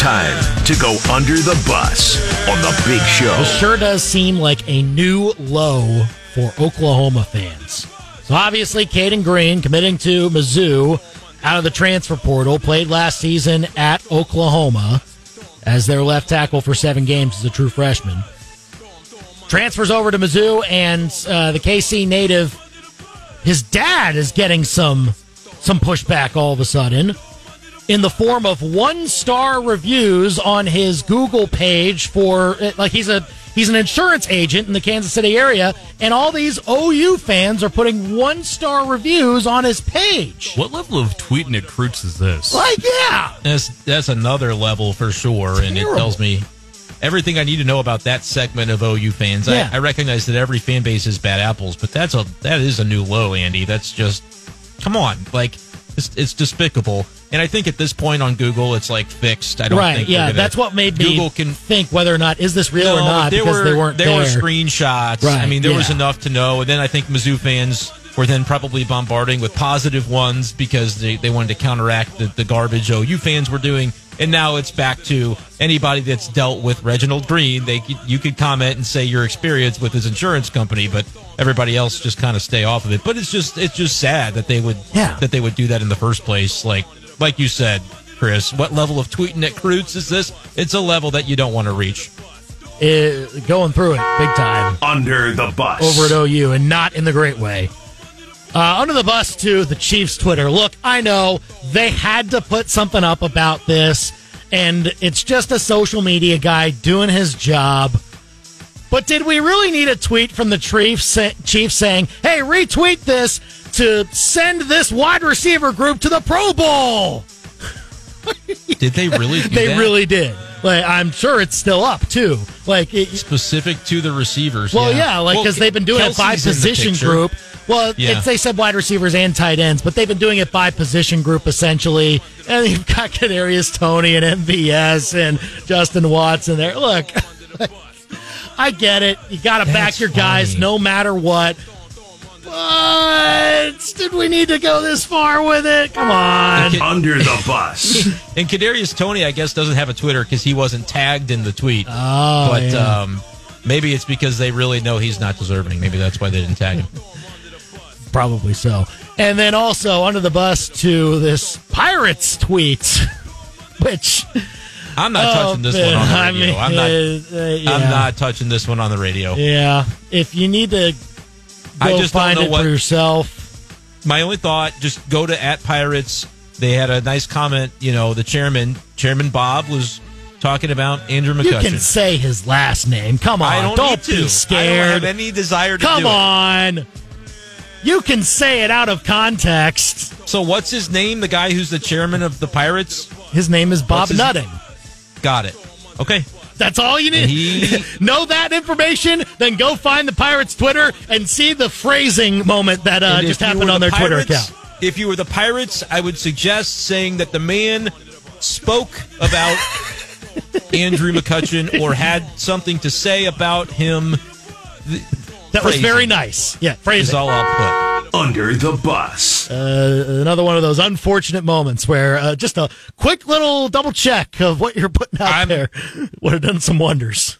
time to go under the bus on the big show. This sure does seem like a new low for Oklahoma fans. So obviously, Cayden Green committing to Mizzou out of the transfer portal, played last season at Oklahoma as their left tackle for seven games as a true freshman. Transfers over to Mizzou, and uh, the KC native, his dad is getting some some pushback all of a sudden in the form of one star reviews on his Google page for like he's a he's an insurance agent in the Kansas City area and all these OU fans are putting one star reviews on his page. What level of tweeting at Croots is this? Like yeah. That's that's another level for sure and it tells me everything I need to know about that segment of OU fans. Yeah. I, I recognize that every fan base is bad apples, but that's a that is a new low, Andy. That's just come on, like it's, it's despicable. And I think at this point on Google, it's like fixed. I don't Right, think yeah, gonna- that's what made me Google can think whether or not is this real or not there because were, they weren't there. there. were screenshots. Right, I mean, there was enough to know. And then I think Mizzou fans were then probably bombarding with positive ones because they, they wanted to counteract the, the garbage OU fans were doing. And now it's back to anybody that's dealt with Reginald Green. They you could comment and say your experience with his insurance company, but everybody else just kind of stay off of it. But it's just it's just sad that they would Yeah. that they would do that in the first place. Like like you said, Chris, what level of tweeting at Croots is this? It's a level that you don't want to reach. Uh, going through it big time. Under the bus. over at OU and not in the great way. Uh, under the bus to the Chiefs Twitter. Look, I know they had to put something up about this, and it's just a social media guy doing his job. But did we really need a tweet from the Chiefs, saying, hey, retweet this to send this wide receiver group to the Pro Bowl? Did they really? They that? really did. Like, I'm sure it's still up, too. Like, it, specific to the receivers. Well, yeah, like Well, because they've been doing Kelce's in the position group. Well, Yeah. it's, they said wide receivers and tight ends, but they've been doing it by position group essentially. And you've got Kadarius Toney and MVS and Justin Watson there. Look, I get it. You got to back That's your guys funny. no matter what. But did we need to go this far with it? Come on. Under the bus. And Kadarius Toney, I guess, doesn't have a Twitter because he wasn't tagged in the tweet. Oh, but yeah. um, maybe it's because they really know he's not deserving. Maybe that's why they didn't tag him. Probably so. And then also under the bus to this Pirates tweet, which I'm not Oh, touching this man, one on the I radio. mean, I'm not. uh, yeah. I'm not touching this one on the radio. Yeah, if you need to go I just find it what- for yourself, My only thought: just go to at Pirates. They had a nice comment. You know, the chairman, Chairman Bob, was talking about Andrew McCutchen. you can say his last name. Come on, I don't, to. be I don't scared. have any desire to Come do it. You can say it out of context. So what's his name? The guy who's the chairman of the Pirates? His name is Bob Nutting. Got it. Okay. That's all you need. He- know that information, then go find the Pirates Twitter and see the phrasing moment that uh, just happened on the their Twitter Pirates- account. If you were the Pirates, I would suggest saying that the man spoke about Andrew McCutchen or had something to say about him. That was very nice. Yeah, Is phrasing. all I'll put. Under the bus. Uh, another one of those unfortunate moments where uh, just a quick little double check of what you're putting out I'm- there would have done some wonders.